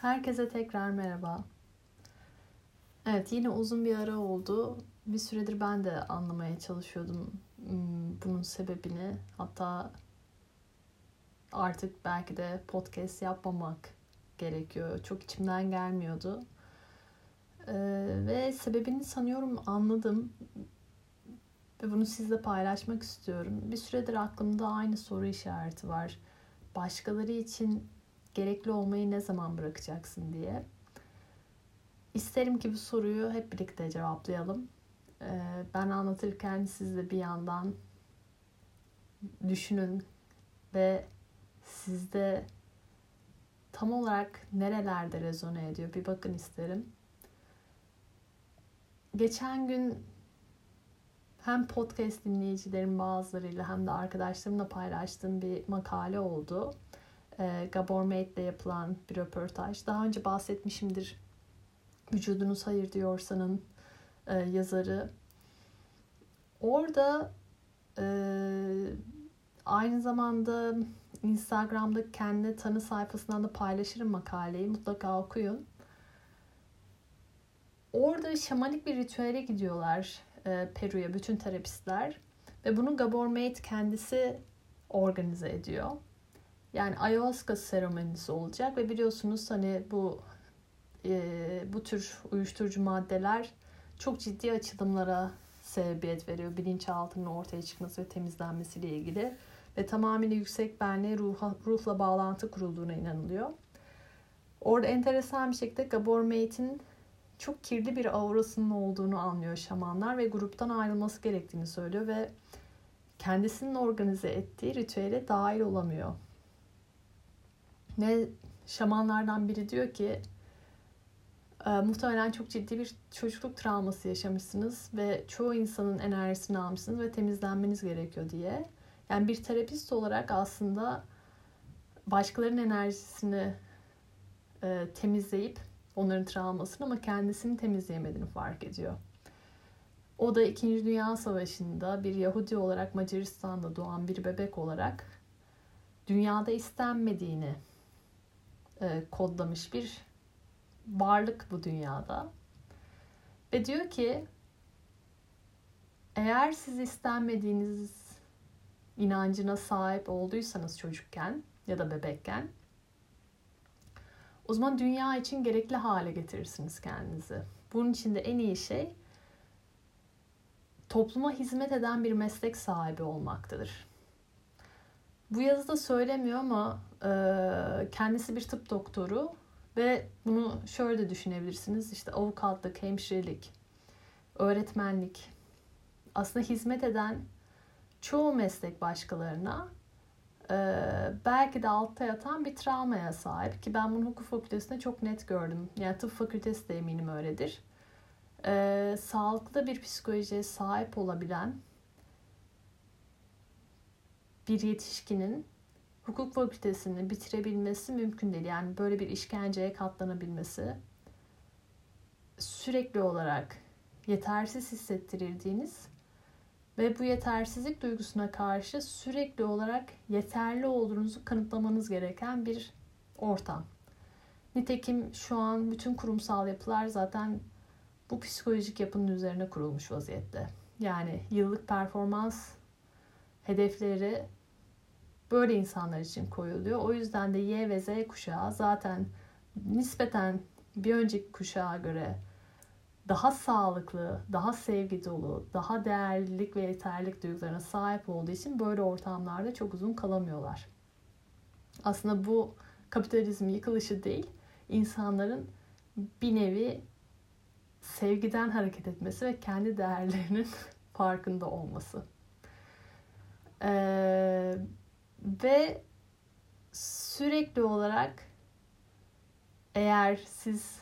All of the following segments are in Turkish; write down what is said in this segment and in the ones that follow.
Herkese tekrar merhaba. Evet yine uzun bir ara oldu. Bir süredir ben de anlamaya çalışıyordum hmm, bunun sebebini. Hatta artık belki de podcast yapmamak gerekiyor. Çok içimden gelmiyordu. Ee, ve sebebini sanıyorum anladım. Ve bunu sizle paylaşmak istiyorum. Bir süredir aklımda aynı soru işareti var. Başkaları için gerekli olmayı ne zaman bırakacaksın diye. İsterim ki bu soruyu hep birlikte cevaplayalım. Ee, ben anlatırken siz de bir yandan düşünün ve sizde tam olarak nerelerde rezone ediyor bir bakın isterim. Geçen gün hem podcast dinleyicilerim bazılarıyla hem de arkadaşlarımla paylaştığım bir makale oldu e, Gabor Mate'le yapılan bir röportaj. Daha önce bahsetmişimdir. Vücudunuz hayır diyorsanın e, yazarı. Orada e, aynı zamanda Instagram'da kendi tanı sayfasından da paylaşırım makaleyi. Mutlaka okuyun. Orada şamanik bir ritüele gidiyorlar e, Peru'ya bütün terapistler. Ve bunu Gabor Mate kendisi organize ediyor. Yani ayahuasca seremonisi olacak ve biliyorsunuz hani bu e, bu tür uyuşturucu maddeler çok ciddi açılımlara sebebiyet veriyor. Bilinçaltının ortaya çıkması ve temizlenmesiyle ilgili ve tamamıyla yüksek benliğe ruha, ruhla bağlantı kurulduğuna inanılıyor. Orada enteresan bir şekilde Gabor Mate'in çok kirli bir aurasının olduğunu anlıyor şamanlar ve gruptan ayrılması gerektiğini söylüyor ve kendisinin organize ettiği ritüele dahil olamıyor. Ve şamanlardan biri diyor ki e, muhtemelen çok ciddi bir çocukluk travması yaşamışsınız ve çoğu insanın enerjisini almışsınız ve temizlenmeniz gerekiyor diye. Yani bir terapist olarak aslında başkalarının enerjisini e, temizleyip onların travmasını ama kendisini temizleyemediğini fark ediyor. O da 2. Dünya Savaşı'nda bir Yahudi olarak Macaristan'da doğan bir bebek olarak dünyada istenmediğini e, kodlamış bir varlık bu dünyada. Ve diyor ki eğer siz istenmediğiniz inancına sahip olduysanız çocukken ya da bebekken o zaman dünya için gerekli hale getirirsiniz kendinizi. Bunun için de en iyi şey topluma hizmet eden bir meslek sahibi olmaktadır. Bu yazıda söylemiyor ama e, kendisi bir tıp doktoru ve bunu şöyle de düşünebilirsiniz. İşte avukatlık, hemşirelik, öğretmenlik aslında hizmet eden çoğu meslek başkalarına e, belki de altta yatan bir travmaya sahip ki ben bunu hukuk fakültesinde çok net gördüm. Yani tıp fakültesi de eminim öyledir. E, sağlıklı bir psikolojiye sahip olabilen bir yetişkinin hukuk fakültesini bitirebilmesi mümkün değil. Yani böyle bir işkenceye katlanabilmesi sürekli olarak yetersiz hissettirildiğiniz ve bu yetersizlik duygusuna karşı sürekli olarak yeterli olduğunuzu kanıtlamanız gereken bir ortam. Nitekim şu an bütün kurumsal yapılar zaten bu psikolojik yapının üzerine kurulmuş vaziyette. Yani yıllık performans hedefleri böyle insanlar için koyuluyor. O yüzden de Y ve Z kuşağı zaten nispeten bir önceki kuşağa göre daha sağlıklı, daha sevgi dolu, daha değerlilik ve yeterlilik duygularına sahip olduğu için böyle ortamlarda çok uzun kalamıyorlar. Aslında bu kapitalizm yıkılışı değil, insanların bir nevi sevgiden hareket etmesi ve kendi değerlerinin farkında olması. Ee, ve sürekli olarak eğer siz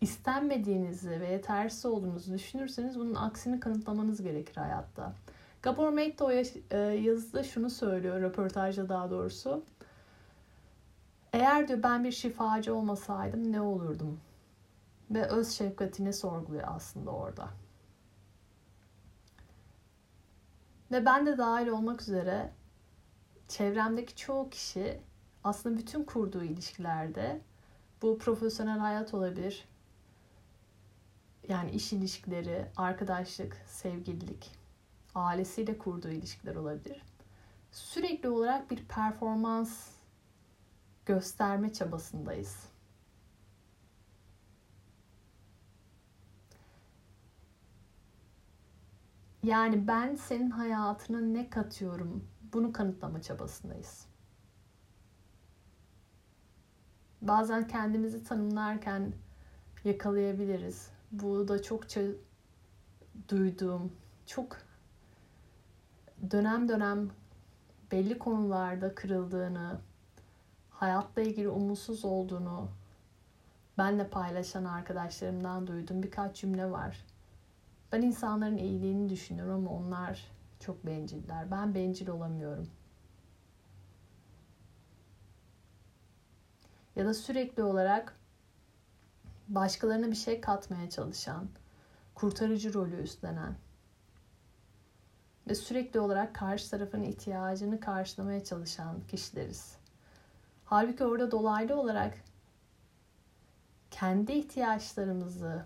istenmediğinizi ve yetersiz olduğunuzu düşünürseniz bunun aksini kanıtlamanız gerekir hayatta. Gabor Mate e, yazıda şunu söylüyor, röportajda daha doğrusu. Eğer diyor ben bir şifacı olmasaydım ne olurdum? Ve öz şefkatini sorguluyor aslında orada. Ve ben de dahil olmak üzere çevremdeki çoğu kişi aslında bütün kurduğu ilişkilerde bu profesyonel hayat olabilir. Yani iş ilişkileri, arkadaşlık, sevgililik, ailesiyle kurduğu ilişkiler olabilir. Sürekli olarak bir performans gösterme çabasındayız. Yani ben senin hayatına ne katıyorum bunu kanıtlama çabasındayız. Bazen kendimizi tanımlarken yakalayabiliriz. Bu da çokça duyduğum, çok dönem dönem belli konularda kırıldığını, hayatla ilgili umutsuz olduğunu benle paylaşan arkadaşlarımdan duyduğum birkaç cümle var. Ben insanların iyiliğini düşünüyorum ama onlar çok benciller. Ben bencil olamıyorum. Ya da sürekli olarak başkalarına bir şey katmaya çalışan, kurtarıcı rolü üstlenen ve sürekli olarak karşı tarafın ihtiyacını karşılamaya çalışan kişileriz. Halbuki orada dolaylı olarak kendi ihtiyaçlarımızı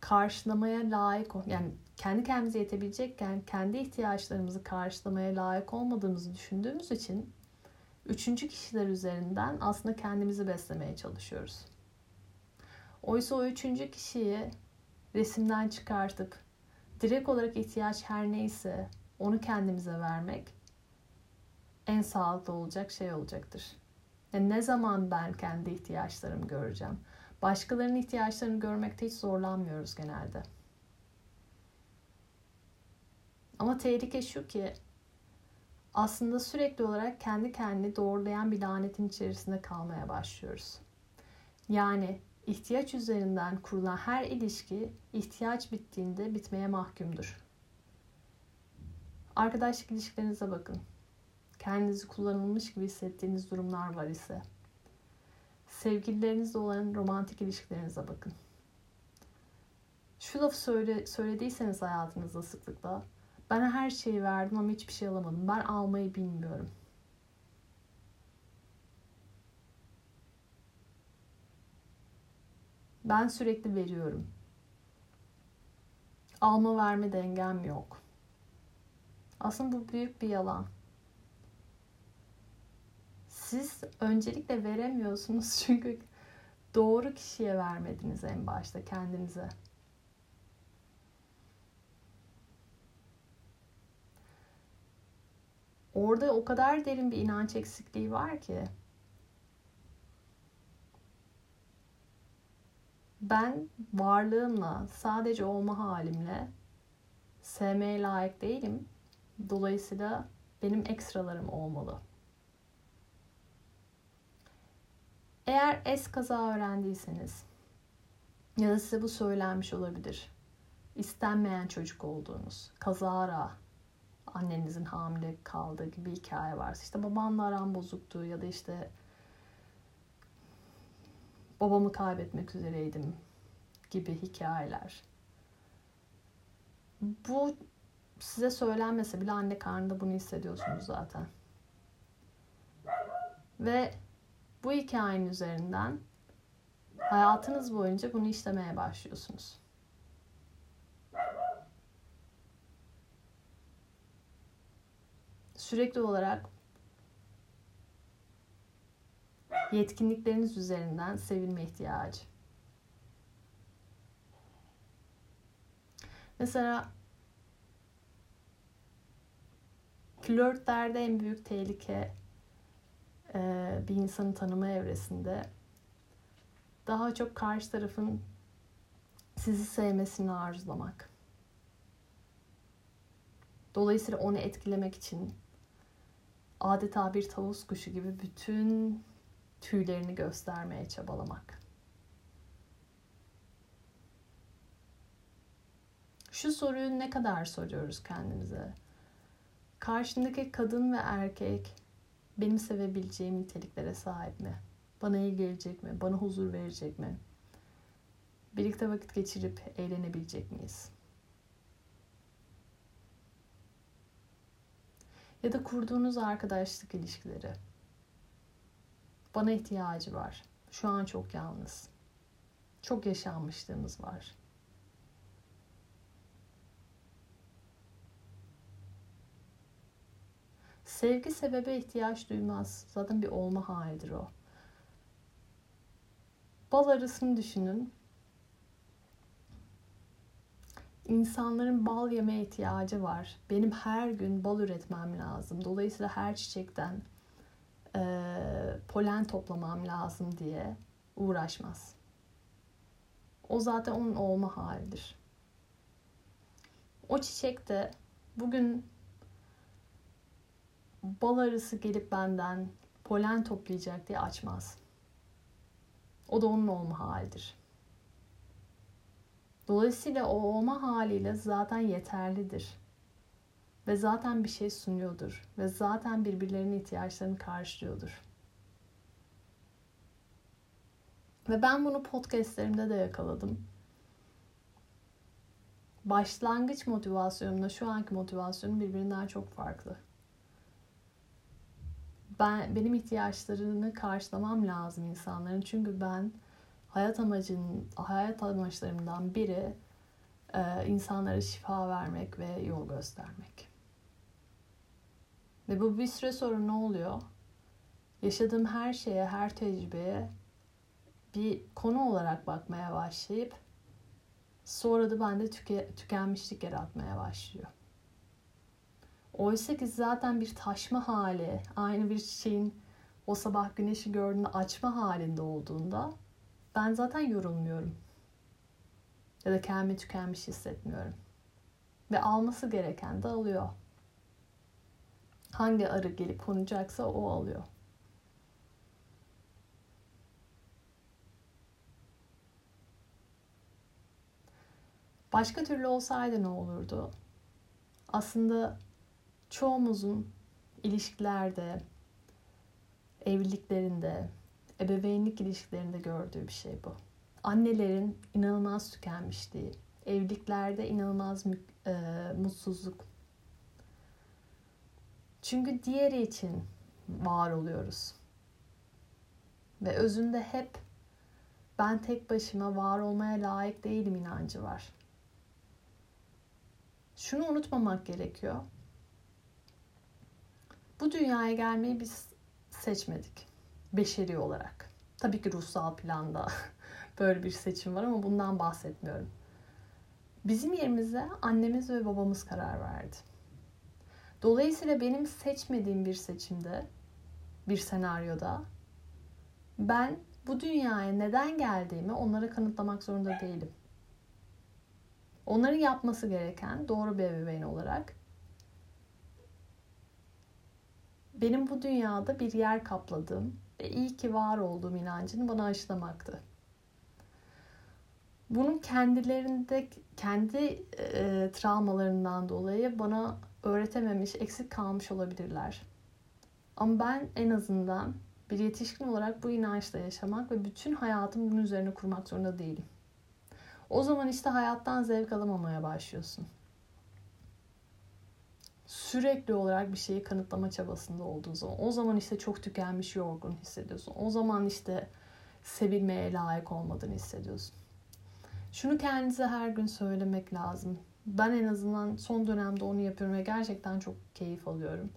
karşılamaya layık yani kendi kendimize yetebilecekken kendi ihtiyaçlarımızı karşılamaya layık olmadığımızı düşündüğümüz için üçüncü kişiler üzerinden aslında kendimizi beslemeye çalışıyoruz. Oysa o üçüncü kişiyi resimden çıkartıp direkt olarak ihtiyaç her neyse onu kendimize vermek en sağlıklı olacak şey olacaktır. Yani ne zaman ben kendi ihtiyaçlarımı göreceğim? Başkalarının ihtiyaçlarını görmekte hiç zorlanmıyoruz genelde. Ama tehlike şu ki aslında sürekli olarak kendi kendini doğrulayan bir lanetin içerisinde kalmaya başlıyoruz. Yani ihtiyaç üzerinden kurulan her ilişki ihtiyaç bittiğinde bitmeye mahkumdur. Arkadaşlık ilişkilerinize bakın. Kendinizi kullanılmış gibi hissettiğiniz durumlar var ise sevgililerinizle olan romantik ilişkilerinize bakın. Şu lafı söyle, söylediyseniz hayatınızda sıklıkla ben her şeyi verdim ama hiçbir şey alamadım. Ben almayı bilmiyorum. Ben sürekli veriyorum. Alma verme dengem yok. Aslında bu büyük bir yalan. Siz öncelikle veremiyorsunuz çünkü doğru kişiye vermediniz en başta kendinize. Orada o kadar derin bir inanç eksikliği var ki ben varlığımla, sadece olma halimle sevmeye layık değilim. Dolayısıyla benim ekstralarım olmalı. Eğer es kaza öğrendiyseniz ya da size bu söylenmiş olabilir. İstenmeyen çocuk olduğunuz, kazara annenizin hamile kaldığı gibi hikaye varsa işte babanla aram bozuktu ya da işte babamı kaybetmek üzereydim gibi hikayeler. Bu size söylenmese bile anne karnında bunu hissediyorsunuz zaten. Ve bu hikayenin üzerinden hayatınız boyunca bunu işlemeye başlıyorsunuz. Sürekli olarak yetkinlikleriniz üzerinden sevilme ihtiyacı. Mesela flörtlerde en büyük tehlike bir insanı tanıma evresinde daha çok karşı tarafın sizi sevmesini arzulamak. Dolayısıyla onu etkilemek için adeta bir tavus kuşu gibi bütün tüylerini göstermeye çabalamak. Şu soruyu ne kadar soruyoruz kendimize? Karşındaki kadın ve erkek benim sevebileceğim niteliklere sahip mi? Bana iyi gelecek mi? Bana huzur verecek mi? Birlikte vakit geçirip eğlenebilecek miyiz? Ya da kurduğunuz arkadaşlık ilişkileri. Bana ihtiyacı var. Şu an çok yalnız. Çok yaşanmışlığımız var. Sevgi sebebe ihtiyaç duymaz. Zaten bir olma halidir o. Bal arısını düşünün. İnsanların bal yeme ihtiyacı var. Benim her gün bal üretmem lazım. Dolayısıyla her çiçekten e, polen toplamam lazım diye uğraşmaz. O zaten onun olma halidir. O çiçek de bugün bal arısı gelip benden polen toplayacak diye açmaz. O da onun olma halidir. Dolayısıyla o olma haliyle zaten yeterlidir. Ve zaten bir şey sunuyordur. Ve zaten birbirlerinin ihtiyaçlarını karşılıyordur. Ve ben bunu podcastlerimde de yakaladım. Başlangıç motivasyonumla şu anki motivasyonum birbirinden çok farklı. Ben benim ihtiyaçlarını karşılamam lazım insanların. Çünkü ben hayat amacın hayat amaçlarımdan biri e, insanlara şifa vermek ve yol göstermek. Ve bu bir süre sonra ne oluyor? Yaşadığım her şeye, her tecrübeye bir konu olarak bakmaya başlayıp sonra da bende tüke, tükenmişlik yaratmaya başlıyor. Oysa ki zaten bir taşma hali, aynı bir şeyin o sabah güneşi gördüğünde açma halinde olduğunda ben zaten yorulmuyorum. Ya da kendimi tükenmiş hissetmiyorum. Ve alması gereken de alıyor. Hangi arı gelip konacaksa o alıyor. Başka türlü olsaydı ne olurdu? Aslında çoğumuzun ilişkilerde, evliliklerinde, ebeveynlik ilişkilerinde gördüğü bir şey bu. Annelerin inanılmaz tükenmişliği, evliliklerde inanılmaz e, mutsuzluk. Çünkü diğeri için var oluyoruz. Ve özünde hep ben tek başıma var olmaya layık değilim inancı var. Şunu unutmamak gerekiyor. Bu dünyaya gelmeyi biz seçmedik. Beşeri olarak. Tabii ki ruhsal planda böyle bir seçim var ama bundan bahsetmiyorum. Bizim yerimize annemiz ve babamız karar verdi. Dolayısıyla benim seçmediğim bir seçimde, bir senaryoda ben bu dünyaya neden geldiğimi onlara kanıtlamak zorunda değilim. Onların yapması gereken doğru bir ebeveyn olarak benim bu dünyada bir yer kapladığım ve iyi ki var olduğum inancını bana aşılamaktı. Bunun kendilerinde kendi e, travmalarından dolayı bana öğretememiş, eksik kalmış olabilirler. Ama ben en azından bir yetişkin olarak bu inançla yaşamak ve bütün hayatımı bunun üzerine kurmak zorunda değilim. O zaman işte hayattan zevk alamamaya başlıyorsun. Sürekli olarak bir şeyi kanıtlama çabasında olduğun zaman. O zaman işte çok tükenmiş, yorgun hissediyorsun. O zaman işte sevilmeye layık olmadığını hissediyorsun. Şunu kendinize her gün söylemek lazım. Ben en azından son dönemde onu yapıyorum ve gerçekten çok keyif alıyorum.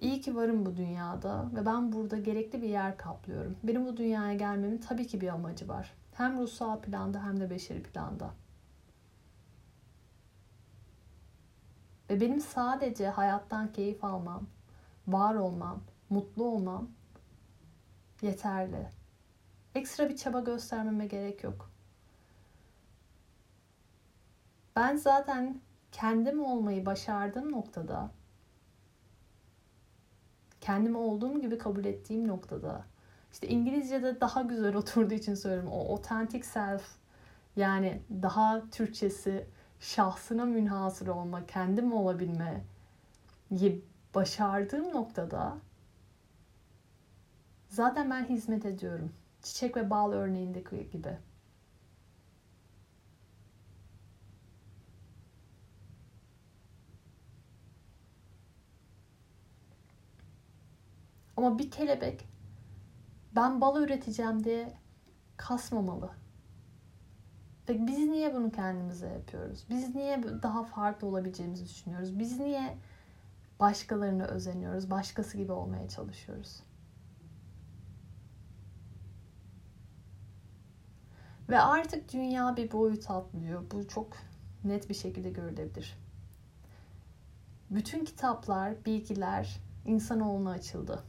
İyi ki varım bu dünyada ve ben burada gerekli bir yer kaplıyorum. Benim bu dünyaya gelmemin tabii ki bir amacı var. Hem ruhsal planda hem de beşeri planda. Ve benim sadece hayattan keyif almam, var olmam, mutlu olmam yeterli. Ekstra bir çaba göstermeme gerek yok. Ben zaten kendim olmayı başardığım noktada kendimi olduğum gibi kabul ettiğim noktada işte İngilizce'de daha güzel oturduğu için söylüyorum. O authentic self yani daha Türkçesi şahsına münhasır olma, kendim olabilme başardığım noktada zaten ben hizmet ediyorum. Çiçek ve bal örneğindeki gibi. Ama bir kelebek ben bal üreteceğim diye kasmamalı. Peki biz niye bunu kendimize yapıyoruz? Biz niye daha farklı olabileceğimizi düşünüyoruz? Biz niye başkalarına özeniyoruz? Başkası gibi olmaya çalışıyoruz? Ve artık dünya bir boyut atlıyor. Bu çok net bir şekilde görülebilir. Bütün kitaplar, bilgiler insanoğluna açıldı.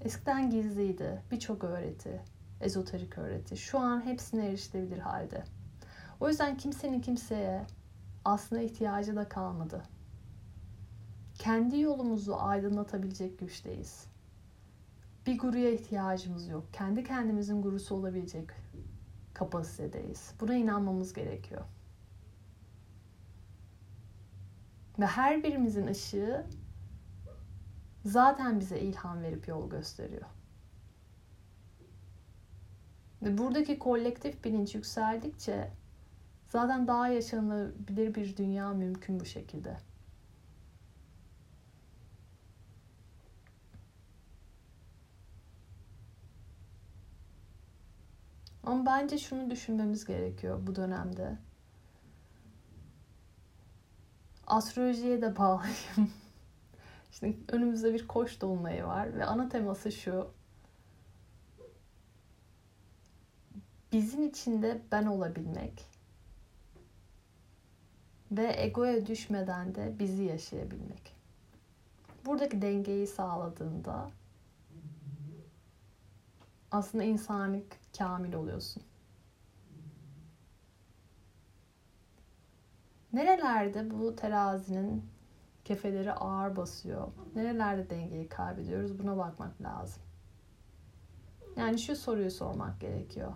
Eskiden gizliydi. Birçok öğreti, ezoterik öğreti. Şu an hepsine erişilebilir halde. O yüzden kimsenin kimseye aslında ihtiyacı da kalmadı. Kendi yolumuzu aydınlatabilecek güçteyiz. Bir guruya ihtiyacımız yok. Kendi kendimizin gurusu olabilecek kapasitedeyiz. Buna inanmamız gerekiyor. Ve her birimizin ışığı zaten bize ilham verip yol gösteriyor. Ve buradaki kolektif bilinç yükseldikçe zaten daha yaşanabilir bir dünya mümkün bu şekilde. Ama bence şunu düşünmemiz gerekiyor bu dönemde. Astrolojiye de bağlayayım. Şimdi önümüzde bir koç dolunayı var ve ana teması şu. Bizim içinde ben olabilmek ve egoya düşmeden de bizi yaşayabilmek. Buradaki dengeyi sağladığında aslında insanlık kamil oluyorsun. Nerelerde bu terazinin kefeleri ağır basıyor? Nerelerde dengeyi kaybediyoruz? Buna bakmak lazım. Yani şu soruyu sormak gerekiyor.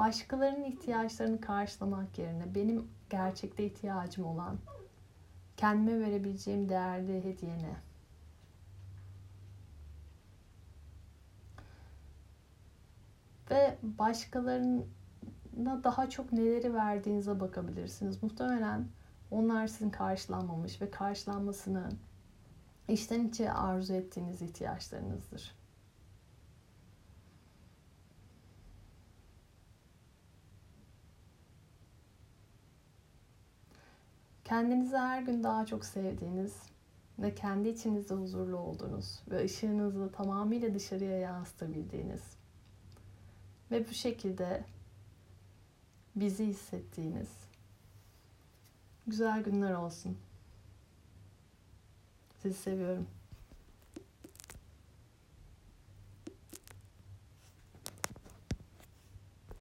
Başkalarının ihtiyaçlarını karşılamak yerine benim gerçekte ihtiyacım olan kendime verebileceğim değerli hediye ne? Ve başkalarına daha çok neleri verdiğinize bakabilirsiniz. Muhtemelen onlar sizin karşılanmamış ve karşılanmasını içten içe arzu ettiğiniz ihtiyaçlarınızdır. Kendinizi her gün daha çok sevdiğiniz ve kendi içinizde huzurlu olduğunuz ve ışığınızı tamamıyla dışarıya yansıtabildiğiniz ve bu şekilde bizi hissettiğiniz güzel günler olsun. Sizi seviyorum.